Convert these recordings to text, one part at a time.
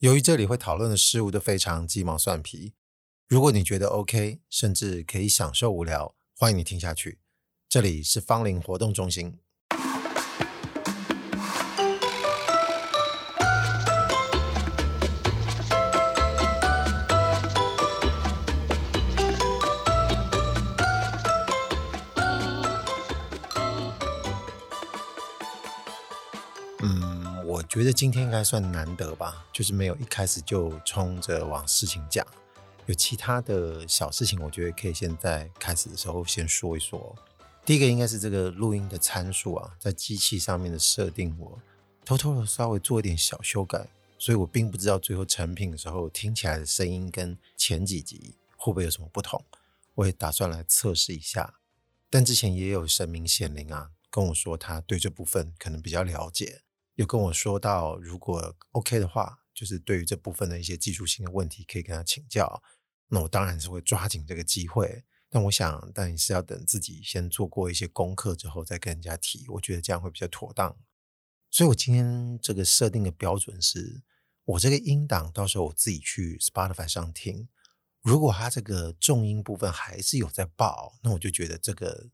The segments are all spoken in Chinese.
由于这里会讨论的事物都非常鸡毛蒜皮，如果你觉得 OK，甚至可以享受无聊，欢迎你听下去。这里是芳邻活动中心。觉得今天应该算难得吧，就是没有一开始就冲着往事情讲，有其他的小事情，我觉得可以先在开始的时候先说一说。第一个应该是这个录音的参数啊，在机器上面的设定，我偷偷的稍微做一点小修改，所以我并不知道最后成品的时候听起来的声音跟前几集会不会有什么不同，我也打算来测试一下。但之前也有神明显灵啊，跟我说他对这部分可能比较了解。有跟我说到，如果 OK 的话，就是对于这部分的一些技术性的问题，可以跟他请教。那我当然是会抓紧这个机会。但我想，但你是要等自己先做过一些功课之后再跟人家提，我觉得这样会比较妥当。所以我今天这个设定的标准是，我这个音档到时候我自己去 Spotify 上听，如果它这个重音部分还是有在爆，那我就觉得这个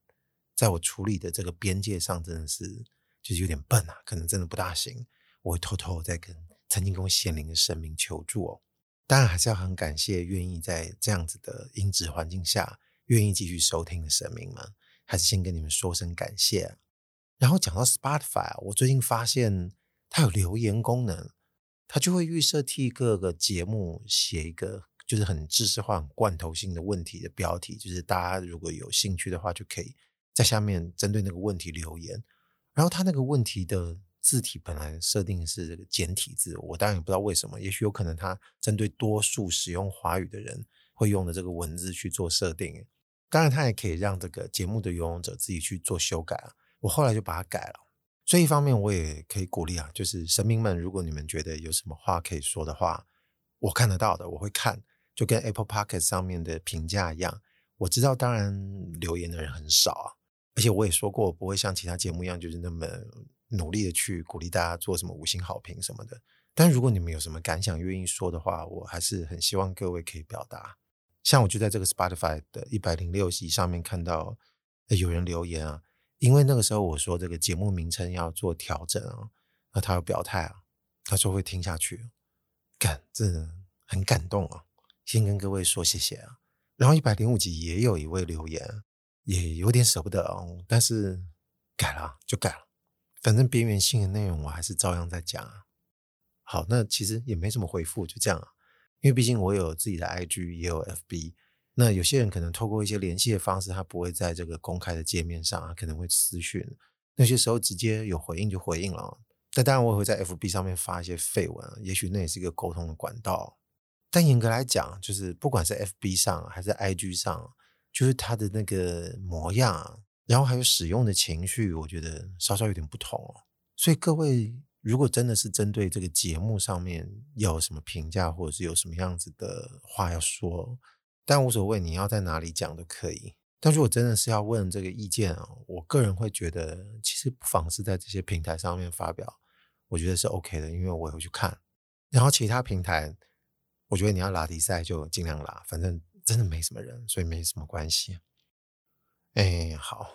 在我处理的这个边界上真的是。就是有点笨啊，可能真的不大行。我会偷偷在跟曾经跟我显灵的神明求助哦。当然还是要很感谢愿意在这样子的音质环境下愿意继续收听的神明们，还是先跟你们说声感谢。然后讲到 Spotify，我最近发现它有留言功能，它就会预设替各个节目写一个就是很知识化、很罐头性的问题的标题，就是大家如果有兴趣的话，就可以在下面针对那个问题留言。然后他那个问题的字体本来设定是简体字，我当然也不知道为什么，也许有可能他针对多数使用华语的人会用的这个文字去做设定。当然，他也可以让这个节目的拥有者自己去做修改啊。我后来就把它改了。所以一方面我也可以鼓励啊，就是神明们，如果你们觉得有什么话可以说的话，我看得到的，我会看，就跟 Apple Podcast 上面的评价一样。我知道，当然留言的人很少啊。而且我也说过，我不会像其他节目一样，就是那么努力的去鼓励大家做什么五星好评什么的。但如果你们有什么感想，愿意说的话，我还是很希望各位可以表达。像我就在这个 Spotify 的一百零六集上面看到有人留言啊，因为那个时候我说这个节目名称要做调整啊，那他有表态啊，他说会听下去，感真的很感动啊，先跟各位说谢谢啊。然后一百零五集也有一位留言。也有点舍不得哦，但是改了就改了，反正边缘性的内容我还是照样在讲啊。好，那其实也没什么回复，就这样啊。因为毕竟我有自己的 IG，也有 FB。那有些人可能透过一些联系的方式，他不会在这个公开的界面上啊，可能会私讯。那些时候直接有回应就回应了。但当然我也会在 FB 上面发一些废文，也许那也是一个沟通的管道。但严格来讲，就是不管是 FB 上还是 IG 上。就是他的那个模样，然后还有使用的情绪，我觉得稍稍有点不同哦。所以各位，如果真的是针对这个节目上面有什么评价，或者是有什么样子的话要说，但无所谓，你要在哪里讲都可以。但如果真的是要问这个意见啊，我个人会觉得，其实不妨是在这些平台上面发表，我觉得是 OK 的，因为我也会去看。然后其他平台，我觉得你要拉迪赛就尽量拉，反正。真的没什么人，所以没什么关系。哎，好，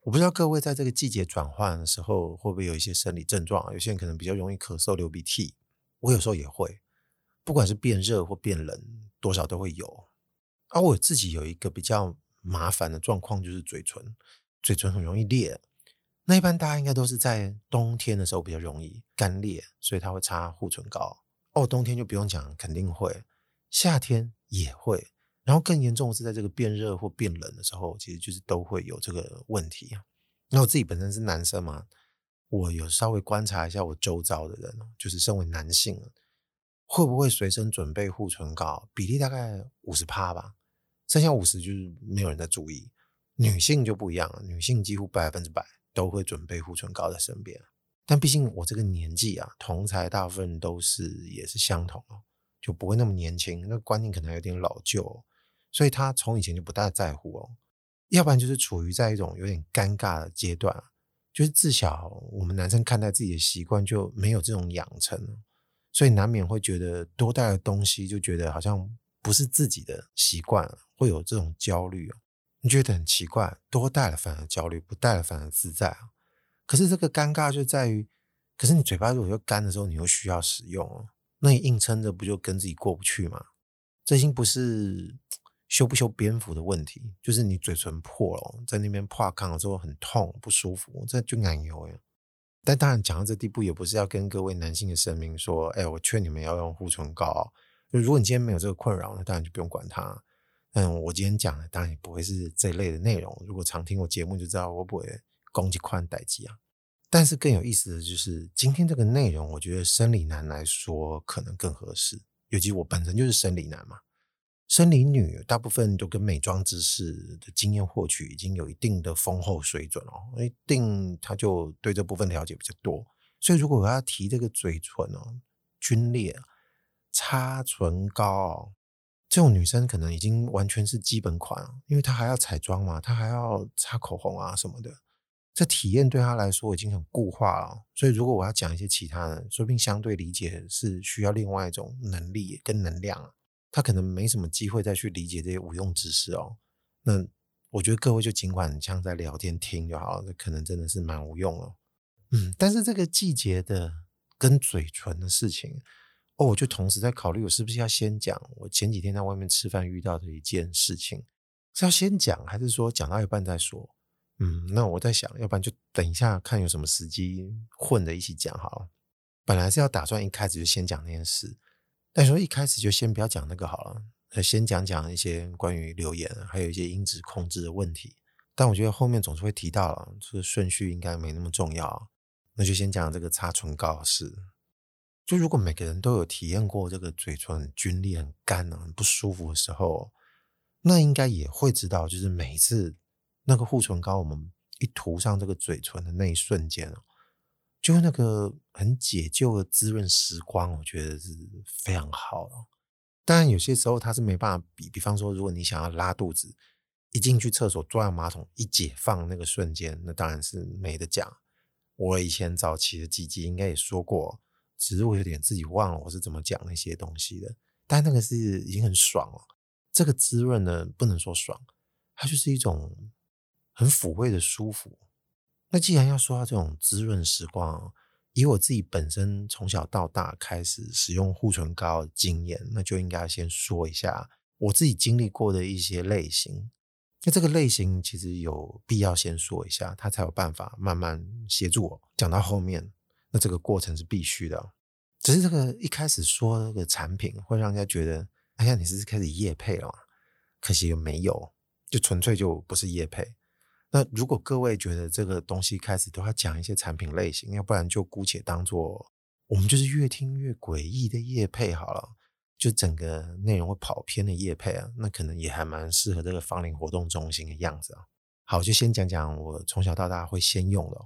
我不知道各位在这个季节转换的时候会不会有一些生理症状？有些人可能比较容易咳嗽、流鼻涕，我有时候也会，不管是变热或变冷，多少都会有。而、啊、我自己有一个比较麻烦的状况，就是嘴唇，嘴唇很容易裂。那一般大家应该都是在冬天的时候比较容易干裂，所以他会擦护唇膏。哦，冬天就不用讲，肯定会。夏天也会，然后更严重的是在这个变热或变冷的时候，其实就是都会有这个问题。那我自己本身是男生嘛，我有稍微观察一下我周遭的人，就是身为男性，会不会随身准备护唇膏？比例大概五十趴吧，剩下五十就是没有人在注意。女性就不一样了，女性几乎百分之百都会准备护唇膏在身边。但毕竟我这个年纪啊，同侪大部分都是也是相同就不会那么年轻，那个观念可能有点老旧，所以他从以前就不大在乎哦。要不然就是处于在一种有点尴尬的阶段，就是自小我们男生看待自己的习惯就没有这种养成，所以难免会觉得多带的东西就觉得好像不是自己的习惯，会有这种焦虑。你觉得很奇怪，多带了反而焦虑，不带了反而自在。可是这个尴尬就在于，可是你嘴巴如果又干的时候，你又需要使用哦，那你硬撑着不就跟自己过不去吗？这已经不是修不修边幅的问题，就是你嘴唇破了，在那边破抗了之后很痛不舒服，这就难油呀。但当然讲到这地步，也不是要跟各位男性的声明说，哎，我劝你们要用护唇膏。如果你今天没有这个困扰，那当然就不用管它。嗯，我今天讲的当然也不会是这一类的内容。如果常听我节目就知道，我不会攻击宽待机啊。但是更有意思的就是，今天这个内容，我觉得生理男来说可能更合适。尤其我本身就是生理男嘛，生理女大部分都跟美妆知识的经验获取已经有一定的丰厚水准哦，一定他就对这部分了解比较多。所以如果我要提这个嘴唇哦，皲裂、擦唇膏。这种女生可能已经完全是基本款，因为她还要彩妆嘛，她还要擦口红啊什么的，这体验对他来说已经很固化了。所以如果我要讲一些其他的，说不定相对理解是需要另外一种能力跟能量，他可能没什么机会再去理解这些无用知识哦。那我觉得各位就尽管像在聊天听就好了，可能真的是蛮无用哦。嗯，但是这个季节的跟嘴唇的事情。哦，我就同时在考虑，我是不是要先讲我前几天在外面吃饭遇到的一件事情，是要先讲，还是说讲到一半再说？嗯，那我在想，要不然就等一下看有什么时机混着一起讲好了。本来是要打算一开始就先讲那件事，但是说一开始就先不要讲那个好了，先讲讲一些关于留言，还有一些音质控制的问题。但我觉得后面总是会提到了，这个顺序应该没那么重要，那就先讲这个擦唇膏的事。就如果每个人都有体验过这个嘴唇很皸裂、很干啊、很不舒服的时候，那应该也会知道，就是每一次那个护唇膏我们一涂上这个嘴唇的那一瞬间哦，就那个很解救的滋润时光，我觉得是非常好的。当然有些时候它是没办法比，比方说如果你想要拉肚子，一进去厕所坐上马桶一解放那个瞬间，那当然是没得讲。我以前早期的几集应该也说过。只是我有点自己忘了我是怎么讲那些东西的，但那个是已经很爽了。这个滋润呢，不能说爽，它就是一种很抚慰的舒服。那既然要说到这种滋润时光，以我自己本身从小到大开始使用护唇膏的经验，那就应该先说一下我自己经历过的一些类型。那这个类型其实有必要先说一下，它才有办法慢慢协助我讲到后面。那这个过程是必须的，只是这个一开始说那个产品会让人家觉得，哎呀，你是不是开始夜配了？可惜又没有，就纯粹就不是夜配。那如果各位觉得这个东西开始都要讲一些产品类型，要不然就姑且当做我们就是越听越诡异的业配好了，就整个内容会跑偏的业配啊，那可能也还蛮适合这个芳龄活动中心的样子啊。好，就先讲讲我从小到大会先用的。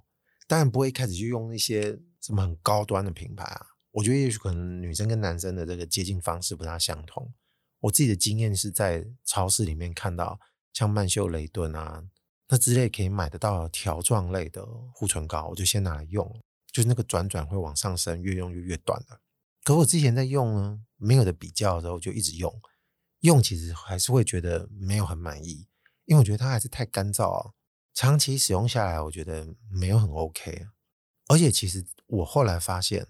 当然不会一开始就用一些什么很高端的品牌啊，我觉得也许可能女生跟男生的这个接近方式不大相同。我自己的经验是在超市里面看到像曼秀雷敦啊那之类可以买得到条状类的护唇膏，我就先拿来用，就是那个转转会往上升，越用越越短了。可我之前在用呢，没有的比较的时候就一直用，用其实还是会觉得没有很满意，因为我觉得它还是太干燥啊。长期使用下来，我觉得没有很 OK，而且其实我后来发现，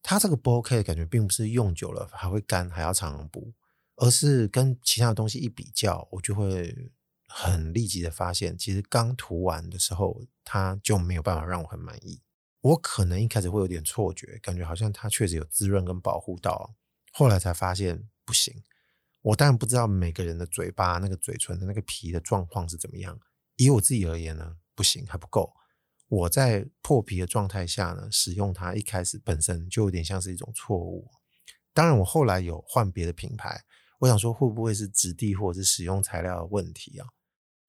它这个不 OK 的感觉，并不是用久了还会干，还要常常补，而是跟其他的东西一比较，我就会很立即的发现，其实刚涂完的时候，它就没有办法让我很满意。我可能一开始会有点错觉，感觉好像它确实有滋润跟保护到，后来才发现不行。我当然不知道每个人的嘴巴那个嘴唇的那个皮的状况是怎么样。以我自己而言呢，不行，还不够。我在破皮的状态下呢，使用它一开始本身就有点像是一种错误。当然，我后来有换别的品牌，我想说会不会是质地或者是使用材料的问题啊？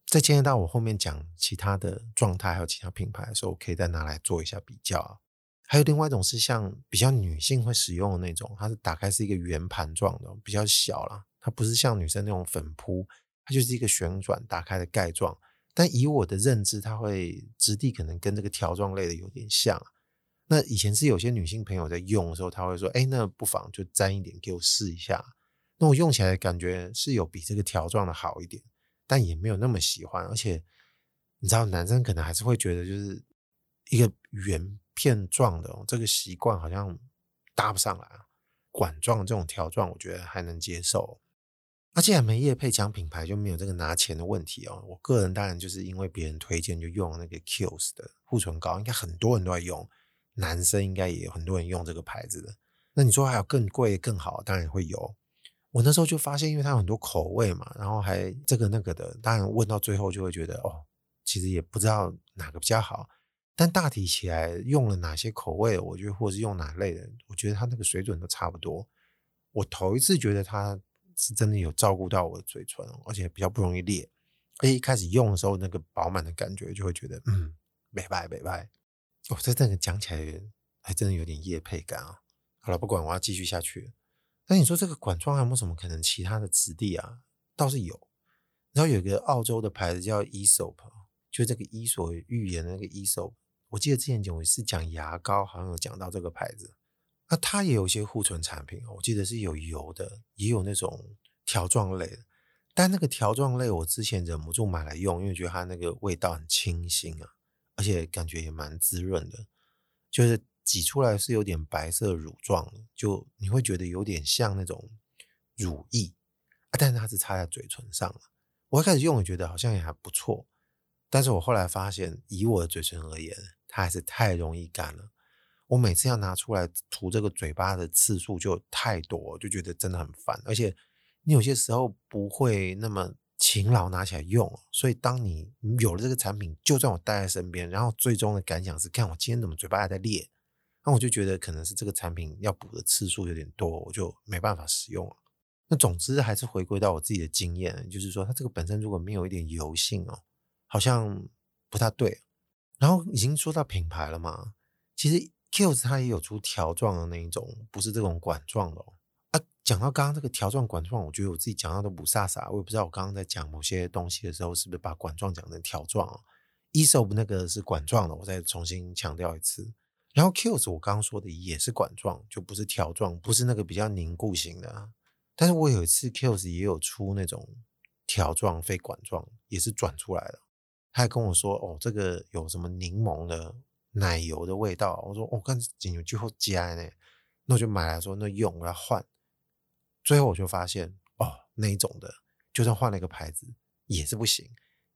在牵涉到我后面讲其他的状态还有其他品牌的时候，我可以再拿来做一下比较。还有另外一种是像比较女性会使用的那种，它是打开是一个圆盘状的，比较小啦，它不是像女生那种粉扑，它就是一个旋转打开的盖状。但以我的认知，它会质地可能跟这个条状类的有点像，那以前是有些女性朋友在用的时候，她会说：“哎，那不妨就沾一点给我试一下。”那我用起来感觉是有比这个条状的好一点，但也没有那么喜欢。而且你知道，男生可能还是会觉得，就是一个圆片状的这个习惯好像搭不上来。管状这种条状，我觉得还能接受。那既然没业配讲品牌，就没有这个拿钱的问题哦。我个人当然就是因为别人推荐，就用那个 Kiehl's 的护唇膏，应该很多人都在用。男生应该也有很多人用这个牌子的，那你说还有更贵更好，当然会有。我那时候就发现，因为它有很多口味嘛，然后还这个那个的，当然问到最后就会觉得哦，其实也不知道哪个比较好。但大体起来用了哪些口味，我觉得或是用哪类的，我觉得它那个水准都差不多。我头一次觉得它是真的有照顾到我的嘴唇，而且比较不容易裂。而且一开始用的时候，那个饱满的感觉就会觉得嗯，美白美白。哦，这这个讲起来还真的有点业配感啊！好了，不管，我要继续下去。那你说这个管状还有没有什么可能其他的质地啊？倒是有。然后有一个澳洲的牌子叫 e s o p 就这个伊索寓言的那个 e s o p。我记得之前有一次讲牙膏，好像有讲到这个牌子。那它也有一些护唇产品，我记得是有油的，也有那种条状类的。但那个条状类，我之前忍不住买来用，因为觉得它那个味道很清新啊。而且感觉也蛮滋润的，就是挤出来是有点白色乳状的，就你会觉得有点像那种乳液啊，但是它是擦在嘴唇上。我一开始用，我觉得好像也还不错，但是我后来发现，以我的嘴唇而言，它还是太容易干了。我每次要拿出来涂这个嘴巴的次数就太多，就觉得真的很烦。而且你有些时候不会那么。勤劳拿起来用，所以当你有了这个产品，就算我带在身边，然后最终的感想是，看我今天怎么嘴巴还在裂，那我就觉得可能是这个产品要补的次数有点多，我就没办法使用了。那总之还是回归到我自己的经验，就是说它这个本身如果没有一点油性哦，好像不太对。然后已经说到品牌了嘛，其实 Kiehl's 它也有出条状的那一种，不是这种管状的哦。讲到刚刚这个条状管状，我觉得我自己讲到都不飒飒，我也不知道我刚刚在讲某些东西的时候，是不是把管状讲成条状啊？e s o p 那个是管状的，我再重新强调一次。然后 Kiehl's 我刚刚说的也是管状，就不是条状，不是那个比较凝固型的。但是我有一次 Kiehl's 也有出那种条状非管状，也是转出来的。他还跟我说：“哦，这个有什么柠檬的奶油的味道。”我说：“我看仅有最后加呢。”那我就买来说：“那用我要换。”最后我就发现，哦，那一种的，就算换了一个牌子也是不行，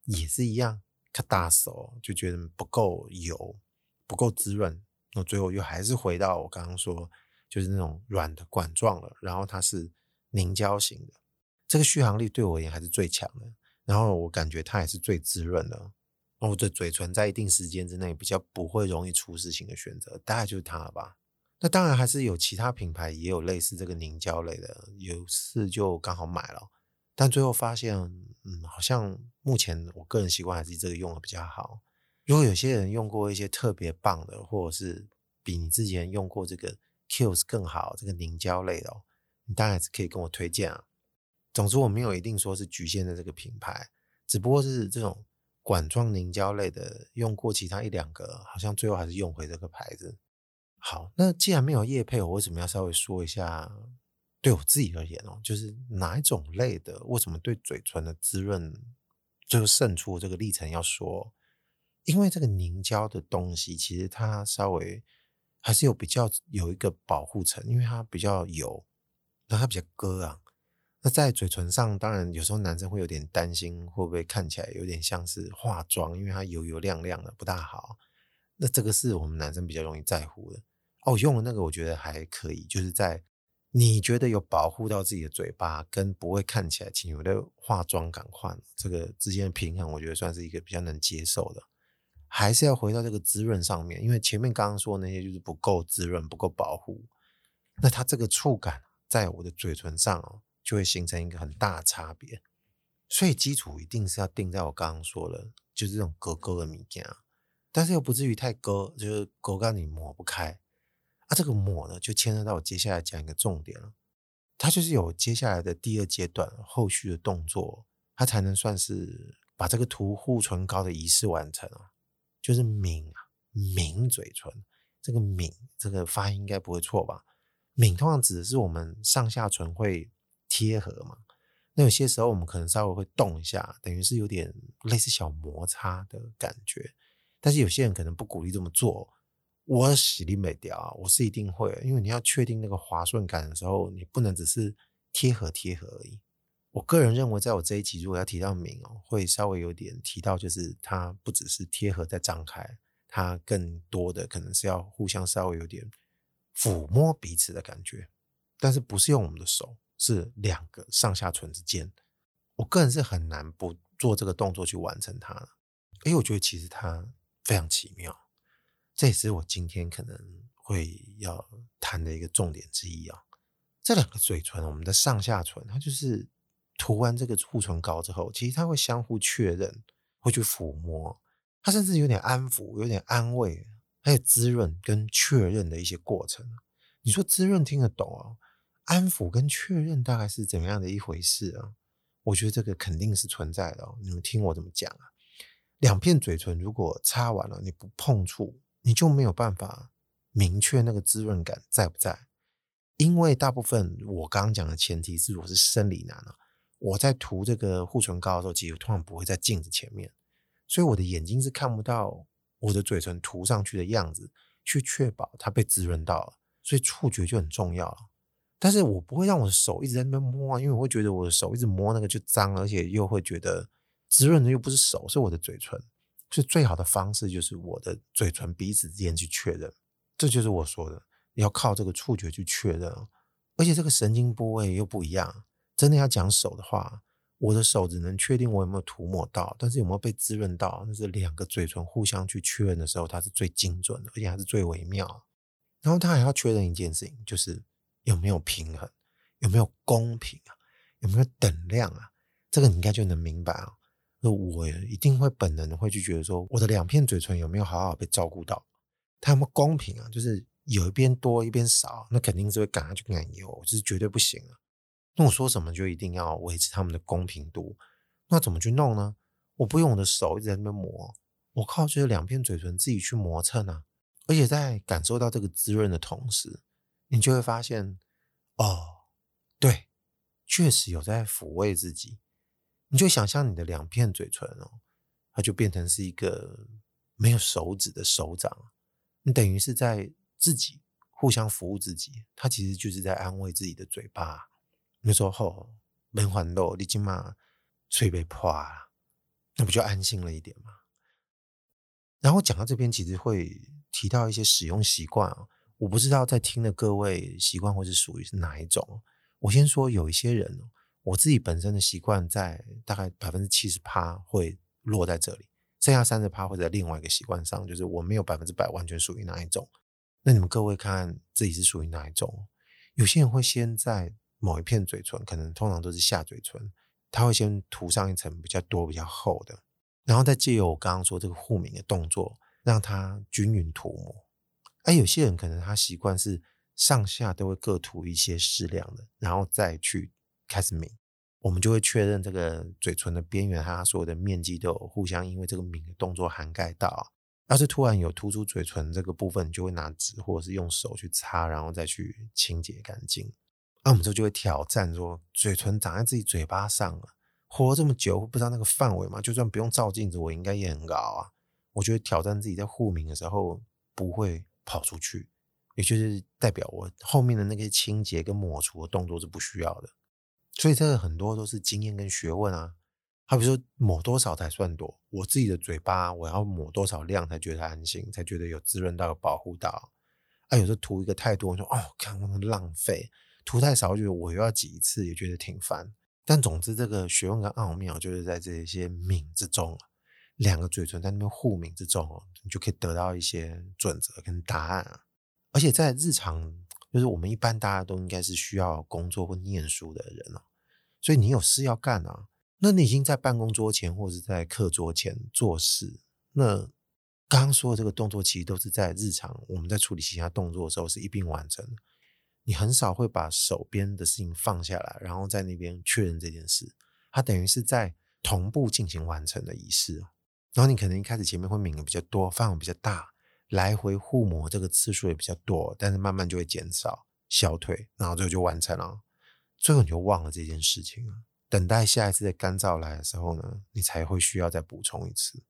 也是一样，它大手就觉得不够油，不够滋润。那最后又还是回到我刚刚说，就是那种软的管状了，然后它是凝胶型的，这个续航力对我而言还是最强的。然后我感觉它也是最滋润的，我的嘴唇在一定时间之内比较不会容易出事情的选择，大概就是它了吧。那当然还是有其他品牌也有类似这个凝胶类的，有次就刚好买了，但最后发现，嗯，好像目前我个人习惯还是这个用的比较好。如果有些人用过一些特别棒的，或者是比你之前用过这个 Kiehl's 更好这个凝胶类的，你当然是可以跟我推荐啊。总之我没有一定说是局限在这个品牌，只不过是这种管状凝胶类的，用过其他一两个，好像最后还是用回这个牌子。好，那既然没有液配，我为什么要稍微说一下？对我自己而言哦，就是哪一种类的，为什么对嘴唇的滋润最后胜出这个历程要说？因为这个凝胶的东西，其实它稍微还是有比较有一个保护层，因为它比较油，那它比较割啊。那在嘴唇上，当然有时候男生会有点担心，会不会看起来有点像是化妆，因为它油油亮亮的不大好。那这个是我们男生比较容易在乎的。哦，用的那个我觉得还可以，就是在你觉得有保护到自己的嘴巴，跟不会看起来轻柔的化妆感换这个之间的平衡，我觉得算是一个比较能接受的。还是要回到这个滋润上面，因为前面刚刚说的那些就是不够滋润、不够保护，那它这个触感在我的嘴唇上哦，就会形成一个很大的差别。所以基础一定是要定在我刚刚说的，就是这种勾勾的物件，但是又不至于太勾，就是勾到你抹不开。啊、这个抹呢，就牵扯到我接下来讲一个重点了。它就是有接下来的第二阶段，后续的动作，它才能算是把这个涂护唇膏的仪式完成啊。就是抿啊，抿嘴唇，这个抿这个发音应该不会错吧？抿通常指的是我们上下唇会贴合嘛。那有些时候我们可能稍微会动一下，等于是有点类似小摩擦的感觉。但是有些人可能不鼓励这么做。我洗力美雕啊，我是一定会，因为你要确定那个滑顺感的时候，你不能只是贴合贴合而已。我个人认为，在我这一集如果要提到抿哦，会稍微有点提到，就是它不只是贴合在张开，它更多的可能是要互相稍微有点抚摸彼此的感觉，但是不是用我们的手，是两个上下唇之间。我个人是很难不做这个动作去完成它的，因为我觉得其实它非常奇妙。这也是我今天可能会要谈的一个重点之一啊。这两个嘴唇，我们的上下唇，它就是涂完这个护唇膏之后，其实它会相互确认，会去抚摸，它甚至有点安抚、有点安慰，还有滋润跟确认的一些过程。你说滋润听得懂啊？安抚跟确认大概是怎么样的一回事啊？我觉得这个肯定是存在的哦。你们听我怎么讲啊？两片嘴唇如果擦完了，你不碰触。你就没有办法明确那个滋润感在不在，因为大部分我刚刚讲的前提是我是生理男啊，我在涂这个护唇膏的时候，其实通常不会在镜子前面，所以我的眼睛是看不到我的嘴唇涂上去的样子，去确保它被滋润到了，所以触觉就很重要了。但是我不会让我的手一直在那边摸，因为我会觉得我的手一直摸那个就脏，而且又会觉得滋润的又不是手，是我的嘴唇。所以最好的方式，就是我的嘴唇彼此之间去确认，这就是我说的，要靠这个触觉去确认，而且这个神经部位又不一样。真的要讲手的话，我的手只能确定我有没有涂抹到，但是有没有被滋润到，那是两个嘴唇互相去确认的时候，它是最精准的，而且还是最微妙。然后它还要确认一件事情，就是有没有平衡，有没有公平啊，有没有等量啊，这个你应该就能明白啊。那我一定会本能的会去觉得说，我的两片嘴唇有没有好好被照顾到？它有没有公平啊？就是有一边多一边少，那肯定是会赶上去赶油，这是绝对不行啊。那我说什么就一定要维持他们的公平度？那怎么去弄呢？我不用我的手一直在那边磨，我靠，就是两片嘴唇自己去磨蹭啊。而且在感受到这个滋润的同时，你就会发现，哦，对，确实有在抚慰自己。你就想象你的两片嘴唇哦，它就变成是一个没有手指的手掌，你等于是在自己互相服务自己，它其实就是在安慰自己的嘴巴。你说吼，门环肉，你今嘛吹被破了，那不就安心了一点吗？然后讲到这边，其实会提到一些使用习惯啊，我不知道在听的各位习惯会是属于是哪一种。我先说有一些人。我自己本身的习惯在大概百分之七十趴会落在这里，剩下三十趴会在另外一个习惯上，就是我没有百分之百完全属于哪一种。那你们各位看自己是属于哪一种？有些人会先在某一片嘴唇，可能通常都是下嘴唇，他会先涂上一层比较多、比较厚的，然后再借由我刚刚说这个护抿的动作，让它均匀涂抹。而有些人可能他习惯是上下都会各涂一些适量的，然后再去。开始抿，我们就会确认这个嘴唇的边缘它所有的面积都有互相因为这个抿的动作涵盖到。要是突然有突出嘴唇这个部分，就会拿纸或者是用手去擦，然后再去清洁干净。那我们这就会挑战说，嘴唇长在自己嘴巴上了，活了这么久，不知道那个范围吗？就算不用照镜子，我应该也很高啊。我觉得挑战自己在护抿的时候不会跑出去，也就是代表我后面的那个清洁跟抹除的动作是不需要的。所以这个很多都是经验跟学问啊。好比说抹多少才算多？我自己的嘴巴我要抹多少量才觉得安心，才觉得有滋润到、有保护到？啊，有时候涂一个太多，说哦，看我浪费；涂太少，就我又要挤一次，也觉得挺烦。但总之，这个学问跟奥妙就是在这些抿之中，两个嘴唇在那边互抿之中，你就可以得到一些准则跟答案啊。而且在日常。就是我们一般大家都应该是需要工作或念书的人哦，所以你有事要干啊，那你已经在办公桌前或者是在课桌前做事。那刚刚说的这个动作其实都是在日常我们在处理其他动作的时候是一并完成。你很少会把手边的事情放下来，然后在那边确认这件事。它等于是在同步进行完成的仪式。然后你可能一开始前面会抿的比较多，范围比较大，来回互磨这个次数也比较多，但是慢慢就会减少消退，然后最后就完成了。最后你就忘了这件事情了。等待下一次的干燥来的时候呢，你才会需要再补充一次。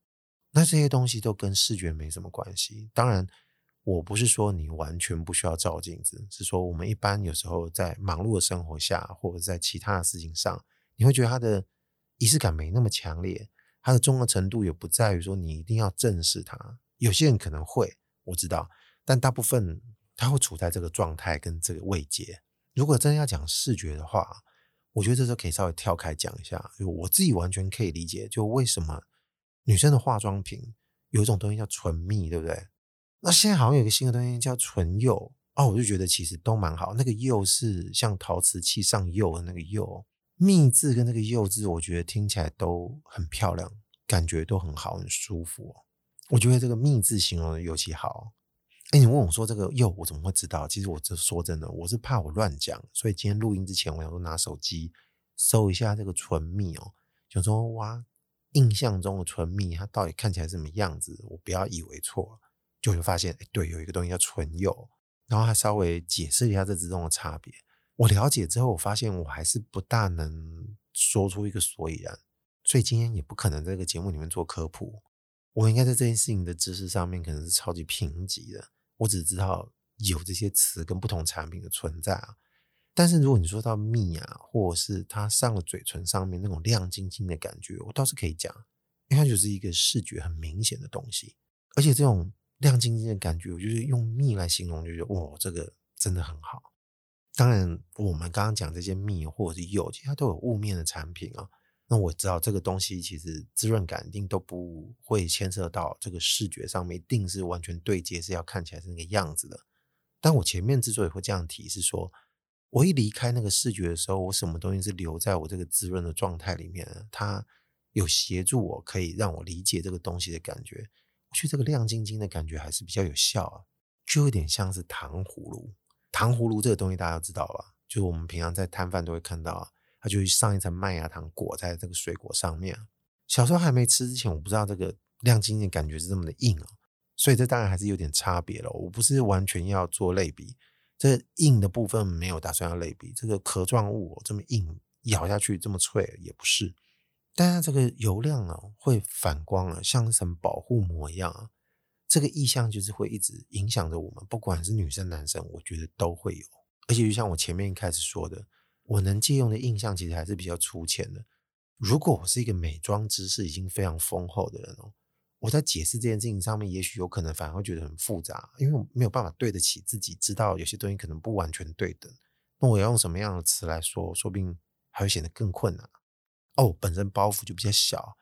那这些东西都跟视觉没什么关系。当然，我不是说你完全不需要照镜子，是说我们一般有时候在忙碌的生活下，或者在其他的事情上，你会觉得它的仪式感没那么强烈。它的重要程度也不在于说你一定要正视它，有些人可能会，我知道，但大部分他会处在这个状态跟这个位阶。如果真的要讲视觉的话，我觉得这时候可以稍微跳开讲一下，我自己完全可以理解，就为什么女生的化妆品有一种东西叫唇蜜，对不对？那现在好像有一个新的东西叫唇釉，哦，我就觉得其实都蛮好。那个釉是像陶瓷器上釉的那个釉。蜜字跟那个釉字，我觉得听起来都很漂亮，感觉都很好，很舒服。我觉得这个蜜字形容的尤其好。哎，你问我说这个釉，我怎么会知道？其实我这说真的，我是怕我乱讲，所以今天录音之前，我想说拿手机搜一下这个唇蜜哦，想说哇，印象中的唇蜜它到底看起来什么样子？我不要以为错，就会发现，哎，对，有一个东西叫唇釉，然后还稍微解释一下这之中的差别。我了解之后，我发现我还是不大能说出一个所以然，所以今天也不可能在这个节目里面做科普。我应该在这件事情的知识上面可能是超级贫瘠的，我只知道有这些词跟不同产品的存在啊。但是如果你说到蜜啊，或者是它上了嘴唇上面那种亮晶晶的感觉，我倒是可以讲，因为它就是一个视觉很明显的东西，而且这种亮晶晶的感觉，我就是用蜜来形容，就是哇，这个真的很好。当然，我们刚刚讲这些蜜或者是釉，其实它都有雾面的产品啊。那我知道这个东西其实滋润感一定都不会牵涉到这个视觉上面，一定是完全对接，是要看起来是那个样子的。但我前面之所以会这样提，是说我一离开那个视觉的时候，我什么东西是留在我这个滋润的状态里面呢？它有协助我，可以让我理解这个东西的感觉。去这个亮晶晶的感觉还是比较有效啊，就有点像是糖葫芦。糖葫芦这个东西大家都知道吧？就是我们平常在摊贩都会看到啊，它就会上一层麦芽糖裹在这个水果上面。小时候还没吃之前，我不知道这个亮晶晶的感觉是这么的硬啊，所以这当然还是有点差别了。我不是完全要做类比，这硬的部分没有打算要类比。这个壳状物这么硬，咬下去这么脆也不是。但它这个油亮啊，会反光啊，像一层保护膜一样啊。这个意象就是会一直影响着我们，不管是女生男生，我觉得都会有。而且就像我前面一开始说的，我能借用的印象其实还是比较粗浅的。如果我是一个美妆知识已经非常丰厚的人哦，我在解释这件事情上面，也许有可能反而会觉得很复杂，因为我没有办法对得起自己，知道有些东西可能不完全对等。那我要用什么样的词来说，说不定还会显得更困难。哦，本身包袱就比较小，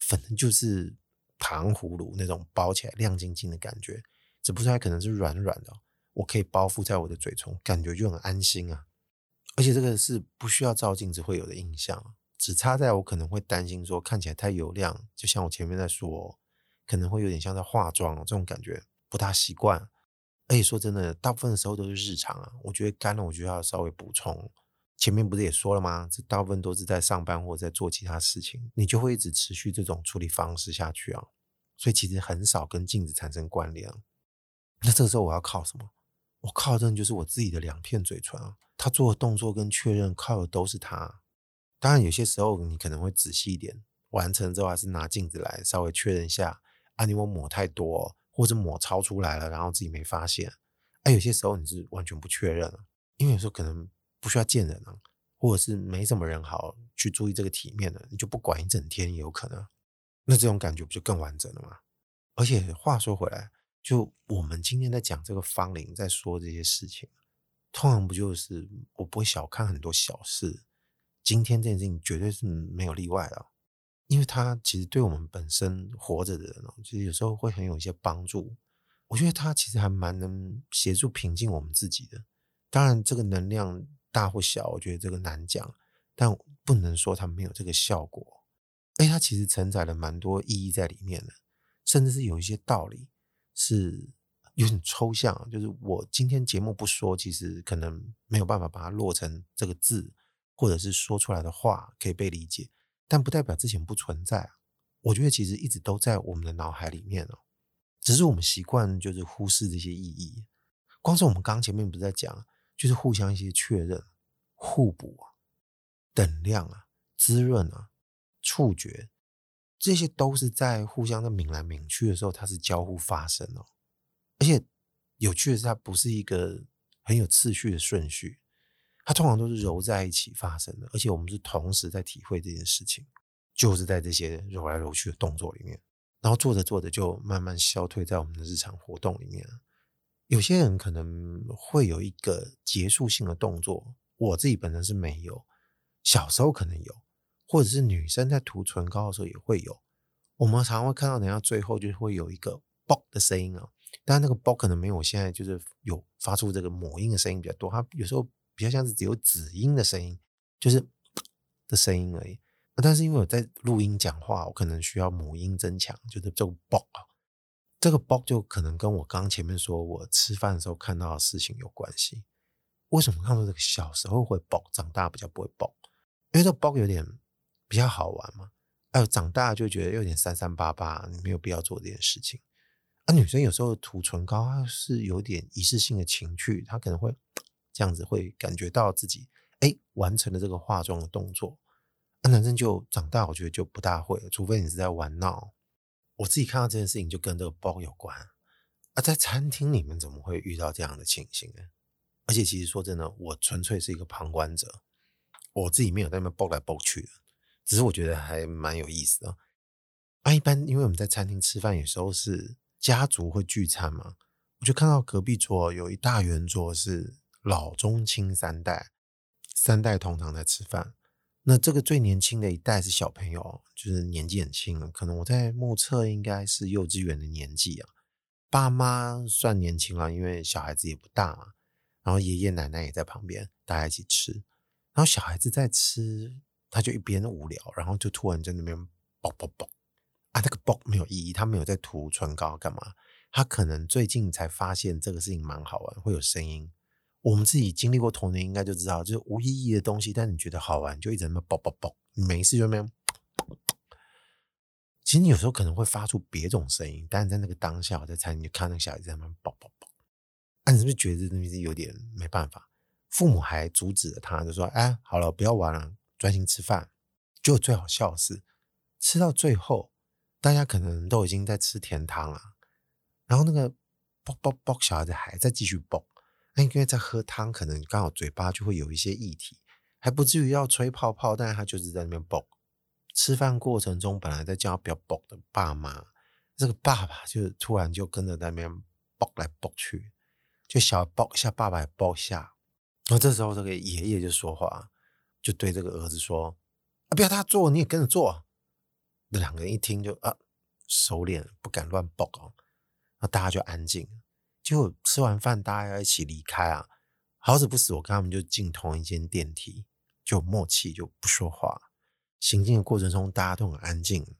反正就是。糖葫芦那种包起来亮晶晶的感觉，只不过它可能是软软的，我可以包覆在我的嘴唇，感觉就很安心啊。而且这个是不需要照镜子会有的印象，只差在我可能会担心说看起来太油亮，就像我前面在说，可能会有点像在化妆这种感觉不大习惯。而且说真的，大部分的时候都是日常啊，我觉得干了，我就要稍微补充。前面不是也说了吗？这大部分都是在上班或者在做其他事情，你就会一直持续这种处理方式下去啊。所以其实很少跟镜子产生关联。那这个时候我要靠什么？我靠的就是我自己的两片嘴唇啊。他做的动作跟确认靠的都是他。当然有些时候你可能会仔细一点，完成之后还是拿镜子来稍微确认一下啊，你我抹太多，或者抹超出来了，然后自己没发现。哎，有些时候你是完全不确认了，因为有时候可能。不需要见人啊，或者是没什么人好去注意这个体面的，你就不管一整天也有可能。那这种感觉不就更完整了吗？而且话说回来，就我们今天在讲这个芳龄，在说这些事情，通常不就是我不会小看很多小事。今天这件事情绝对是没有例外的，因为它其实对我们本身活着的人，其实有时候会很有一些帮助。我觉得它其实还蛮能协助平静我们自己的。当然，这个能量。大或小，我觉得这个难讲，但不能说它没有这个效果。哎，它其实承载了蛮多意义在里面的，甚至是有一些道理是有点抽象。就是我今天节目不说，其实可能没有办法把它落成这个字，或者是说出来的话可以被理解，但不代表之前不存在。我觉得其实一直都在我们的脑海里面哦。只是我们习惯就是忽视这些意义。光是我们刚前面不是在讲，就是互相一些确认、互补啊、等量啊、滋润啊、触觉，这些都是在互相的抿来抿去的时候，它是交互发生哦。而且有趣的是，它不是一个很有次序的顺序，它通常都是揉在一起发生的。而且我们是同时在体会这件事情，就是在这些揉来揉去的动作里面。然后做着做着就慢慢消退在我们的日常活动里面。有些人可能会有一个结束性的动作，我自己本身是没有。小时候可能有，或者是女生在涂唇膏的时候也会有。我们常会看到人家最后就会有一个“啵”的声音啊，但那个“啵”可能没有我现在就是有发出这个母音的声音比较多，它有时候比较像是只有子音的声音，就是“的”声音而已。但是因为我在录音讲话，我可能需要母音增强，就是这个 “book” 这个 “book” 就可能跟我刚前面说我吃饭的时候看到的事情有关系。为什么看到这个小时候会包长大比较不会包因为这个 “book” 有点比较好玩嘛。哎呦，长大就觉得有点三三八八，你没有必要做这件事情。啊，女生有时候涂唇膏，她是有点仪式性的情趣，她可能会这样子，会感觉到自己哎完成了这个化妆的动作。那男生就长大，我觉得就不大会了，除非你是在玩闹。我自己看到这件事情就跟这个包有关。而在餐厅里面怎么会遇到这样的情形呢？而且其实说真的，我纯粹是一个旁观者，我自己没有在那边包来包去的，只是我觉得还蛮有意思的。啊，一般因为我们在餐厅吃饭，有时候是家族会聚餐嘛，我就看到隔壁桌有一大圆桌是老中青三代，三代同堂在吃饭。那这个最年轻的一代是小朋友，就是年纪很轻了，可能我在目测应该是幼稚园的年纪啊。爸妈算年轻了，因为小孩子也不大嘛。然后爷爷奶奶也在旁边，大家一起吃。然后小孩子在吃，他就一边无聊，然后就突然在那边啵啵啵啊，那个啵没有意义，他没有在涂唇膏干嘛？他可能最近才发现这个事情蛮好玩，会有声音。我们自己经历过童年，应该就知道，就是无意义的东西，但你觉得好玩，就一直在那啵啵啵，你没事就那样。其实你有时候可能会发出别种声音，但是在那个当下，我在餐厅就看那个小孩子在那边啵啵啵。那你是不是觉得这东西有点没办法？父母还阻止了他，就说：“哎，好了，不要玩了，专心吃饭。”就最好笑的是，吃到最后，大家可能都已经在吃甜汤了，然后那个啵啵啵，小孩子还在继续啵。那因为在喝汤，可能刚好嘴巴就会有一些液体，还不至于要吹泡泡，但是他就是在那边啵。吃饭过程中本来在叫他不要啵的爸妈，这个爸爸就突然就跟着在那边啵来啵去，就小孩啵一下，爸爸也啵下。然后这时候这个爷爷就说话，就对这个儿子说：“啊，不要他做，你也跟着做。”那两个人一听就啊，收敛，不敢乱啵哦。那大家就安静。就吃完饭，大家要一起离开啊！好死不死，我跟他们就进同一间电梯，就默契，就不说话。行进的过程中，大家都很安静。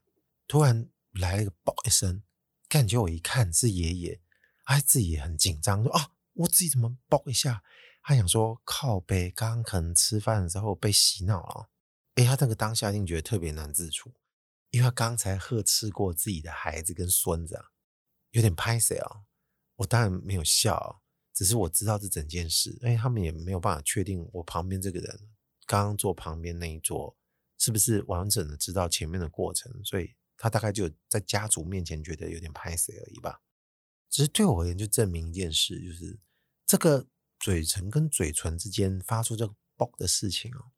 突然来了一个“爆”一声，感觉我一看是爷爷，他自己也很紧张，说：“啊，我自己怎么爆一下？”他想说：“靠北，刚刚可能吃饭的时候被洗脑了。”哎，他那个当下一定觉得特别难自处，因为他刚才呵斥过自己的孩子跟孙子啊，有点拍谁啊。我当然没有笑，只是我知道这整件事，哎，他们也没有办法确定我旁边这个人刚刚坐旁边那一桌是不是完整的知道前面的过程，所以他大概就在家族面前觉得有点拍谢而已吧。只是对我而言，就证明一件事，就是这个嘴唇跟嘴唇之间发出这个“啵”的事情哦。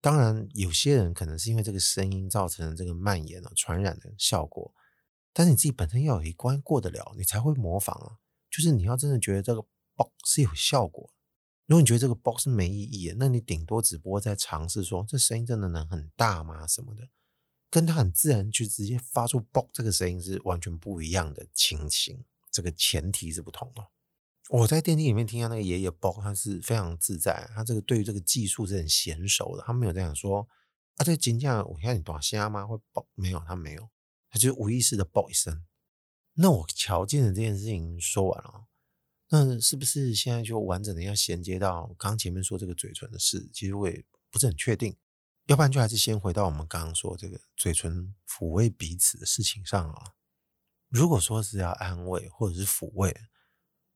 当然，有些人可能是因为这个声音造成的这个蔓延啊、传染的效果，但是你自己本身要有一关过得了，你才会模仿啊。就是你要真的觉得这个 box 是有效果，如果你觉得这个 box 是没意义的，那你顶多只不过在尝试说，这声音真的能很大吗？什么的，跟他很自然去直接发出 box 这个声音是完全不一样的情形，这个前提是不同的。我在电梯里面听到那个爷爷 box，他是非常自在，他这个对于这个技术是很娴熟的，他没有这样说啊，这金匠，我看你短瞎吗？会爆没有，他没有，他就是无意识的 box 一声。那我瞧见的这件事情说完了，那是不是现在就完整的要衔接到刚前面说这个嘴唇的事？其实我也不是很确定，要不然就还是先回到我们刚刚说这个嘴唇抚慰彼此的事情上啊。如果说是要安慰或者是抚慰，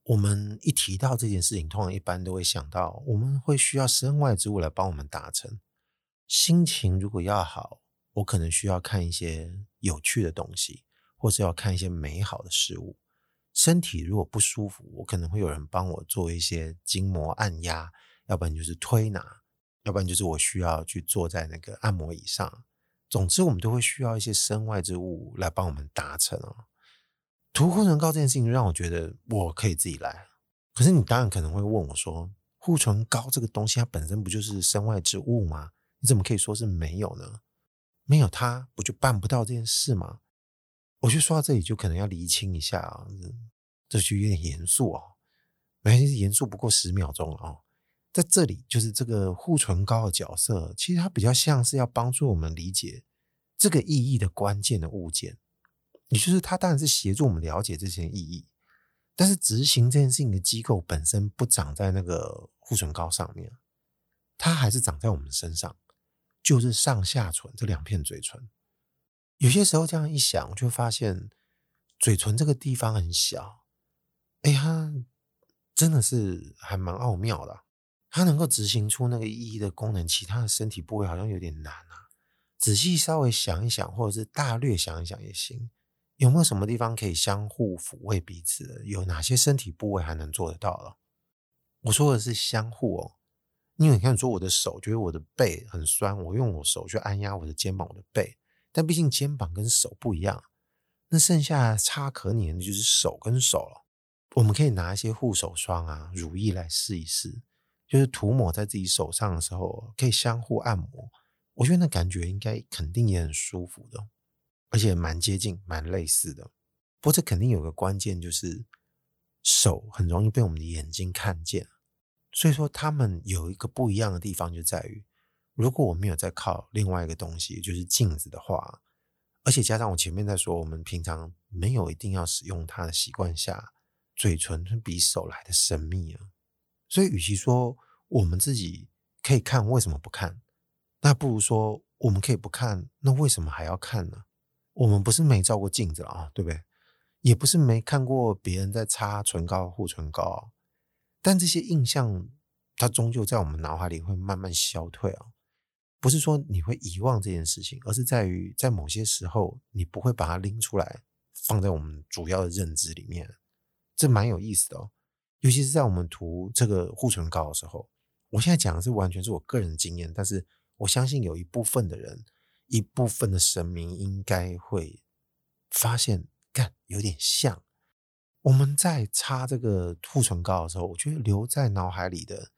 我们一提到这件事情，通常一般都会想到，我们会需要身外之物来帮我们达成。心情如果要好，我可能需要看一些有趣的东西，或是要看一些美好的事物。身体如果不舒服，我可能会有人帮我做一些筋膜按压，要不然就是推拿，要不然就是我需要去坐在那个按摩椅上。总之，我们都会需要一些身外之物来帮我们达成哦。涂护唇膏这件事情让我觉得我可以自己来。可是你当然可能会问我说，护唇膏这个东西它本身不就是身外之物吗？你怎么可以说是没有呢？没有它不就办不到这件事吗？我就说到这里就可能要厘清一下啊，这就有点严肃哦。没关系，严肃不过十秒钟哦。在这里，就是这个护唇膏的角色，其实它比较像是要帮助我们理解这个意义的关键的物件，也就是它当然是协助我们了解这些意义，但是执行这件事情的机构本身不长在那个护唇膏上面，它还是长在我们身上，就是上下唇这两片嘴唇。有些时候这样一想，就发现嘴唇这个地方很小，哎呀，真的是还蛮奥妙的。它能够执行出那个意义的功能，其他的身体部位好像有点难啊。仔细稍微想一想，或者是大略想一想也行。有没有什么地方可以相互抚慰彼此的？有哪些身体部位还能做得到了？我说的是相互哦，因为你看，说我的手觉得我的背很酸，我用我手去按压我的肩膀、我的背，但毕竟肩膀跟手不一样，那剩下差可粘的就是手跟手了。我们可以拿一些护手霜啊、乳液来试一试。就是涂抹在自己手上的时候，可以相互按摩，我觉得那感觉应该肯定也很舒服的，而且蛮接近、蛮类似的。不过这肯定有个关键，就是手很容易被我们的眼睛看见，所以说他们有一个不一样的地方，就在于如果我没有在靠另外一个东西，就是镜子的话，而且加上我前面在说，我们平常没有一定要使用它的习惯下，嘴唇比手来的神秘啊。所以，与其说我们自己可以看，为什么不看？那不如说我们可以不看，那为什么还要看呢？我们不是没照过镜子啊，对不对？也不是没看过别人在擦唇膏、护唇膏，但这些印象，它终究在我们脑海里会慢慢消退啊。不是说你会遗忘这件事情，而是在于在某些时候，你不会把它拎出来放在我们主要的认知里面，这蛮有意思的哦。尤其是在我们涂这个护唇膏的时候，我现在讲的是完全是我个人经验，但是我相信有一部分的人，一部分的神明应该会发现，干有点像。我们在擦这个护唇膏的时候，我觉得留在脑海里的，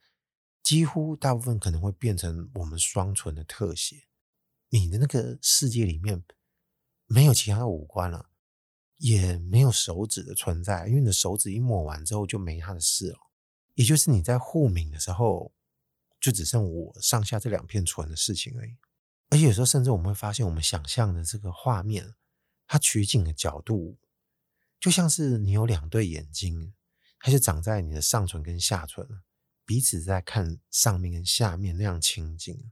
几乎大部分可能会变成我们双唇的特写。你的那个世界里面没有其他的五官了。也没有手指的存在，因为你的手指一抹完之后就没他的事了。也就是你在护抿的时候，就只剩我上下这两片唇的事情而已。而且有时候甚至我们会发现，我们想象的这个画面，它取景的角度，就像是你有两对眼睛，它就长在你的上唇跟下唇，彼此在看上面跟下面那样亲近。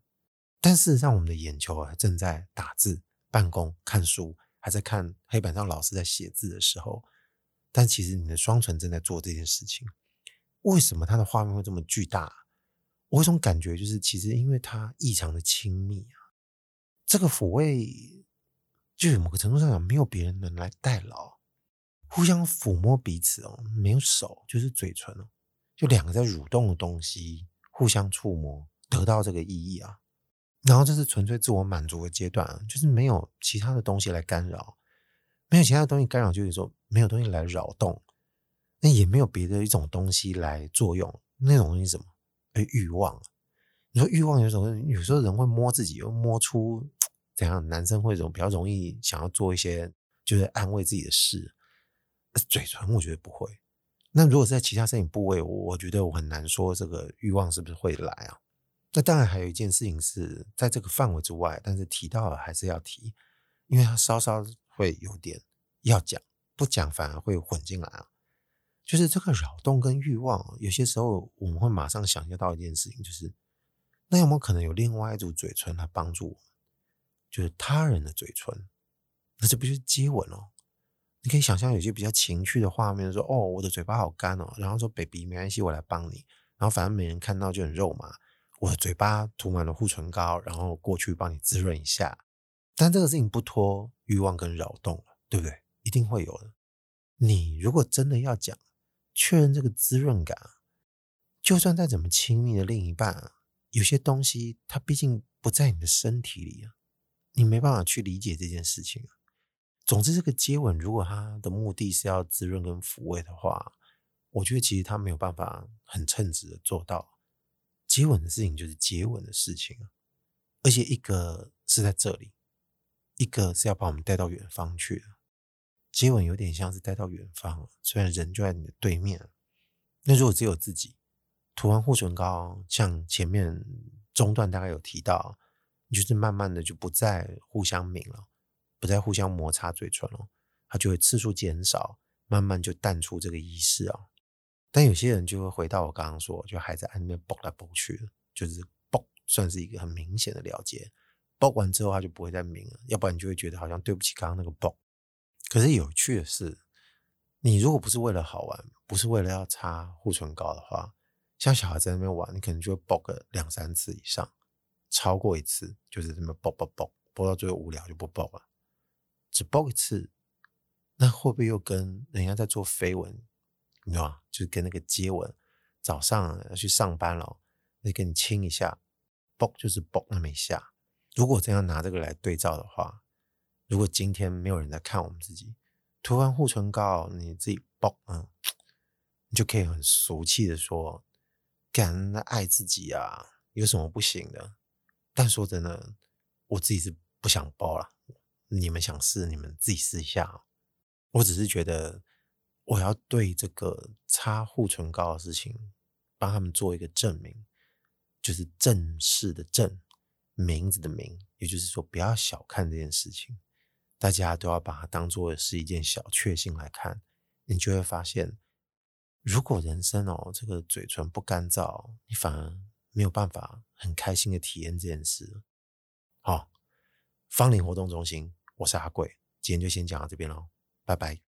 但事实上，我们的眼球啊正在打字、办公、看书。还在看黑板上老师在写字的时候，但其实你的双唇正在做这件事情。为什么它的画面会这么巨大？我有种感觉，就是其实因为它异常的亲密啊。这个抚慰，就有某个程度上讲，没有别人能来代劳，互相抚摸彼此哦，没有手，就是嘴唇哦，就两个在蠕动的东西互相触摸，得到这个意义啊。然后这是纯粹自我满足的阶段，就是没有其他的东西来干扰，没有其他的东西干扰，就是说没有东西来扰动，那也没有别的一种东西来作用。那种东西是什么？哎，欲望。你说欲望有时候，有时候人会摸自己，又摸出怎样？男生会容比较容易想要做一些就是安慰自己的事。嘴唇我觉得不会。那如果在其他身体部位，我觉得我很难说这个欲望是不是会来啊？那当然，还有一件事情是在这个范围之外，但是提到了还是要提，因为它稍稍会有点要讲，不讲反而会混进来啊。就是这个扰动跟欲望，有些时候我们会马上想象到一件事情，就是那有没有可能有另外一组嘴唇来帮助我们？就是他人的嘴唇，那这不就是接吻哦？你可以想象有些比较情趣的画面，说：“哦，我的嘴巴好干哦。”然后说：“baby，没关系，我来帮你。”然后反正没人看到就很肉麻。我的嘴巴涂满了护唇膏，然后过去帮你滋润一下。但这个事情不脱欲望跟扰动了，对不对？一定会有的。你如果真的要讲确认这个滋润感，就算再怎么亲密的另一半，有些东西它毕竟不在你的身体里啊，你没办法去理解这件事情啊。总之，这个接吻如果它的目的是要滋润跟抚慰的话，我觉得其实他没有办法很称职的做到。接吻的事情就是接吻的事情，而且一个是在这里，一个是要把我们带到远方去的。接吻有点像是带到远方，虽然人就在你的对面。那如果只有自己涂完护唇膏，像前面中段大概有提到，你就是慢慢的就不再互相抿了，不再互相摩擦嘴唇了，它就会次数减少，慢慢就淡出这个仪式啊。但有些人就会回到我刚刚说，就还在按那边啵来蹦去，就是蹦算是一个很明显的了结，啵完之后他就不会再抿了，要不然你就会觉得好像对不起刚刚那个蹦。可是有趣的是，你如果不是为了好玩，不是为了要擦护唇膏的话，像小孩在那边玩，你可能就会啵个两三次以上，超过一次就是这么啵啵啵，啵到最后无聊就不蹦了，只啵一次，那会不会又跟人家在做飞吻？你知道吗？就是跟那个接吻，早上要去上班了，那给你亲一下，啵就是啵那么一下。如果真要拿这个来对照的话，如果今天没有人在看我们自己，涂完护唇膏，你自己啵，嗯，你就可以很俗气的说，干，那爱自己啊，有什么不行的？但说真的，我自己是不想啵了。你们想试，你们自己试一下。我只是觉得。我要对这个擦护唇膏的事情，帮他们做一个证明，就是正式的正，名字的名，也就是说，不要小看这件事情，大家都要把它当做是一件小确幸来看，你就会发现，如果人生哦，这个嘴唇不干燥，你反而没有办法很开心的体验这件事。好，芳龄活动中心，我是阿贵，今天就先讲到这边喽，拜拜。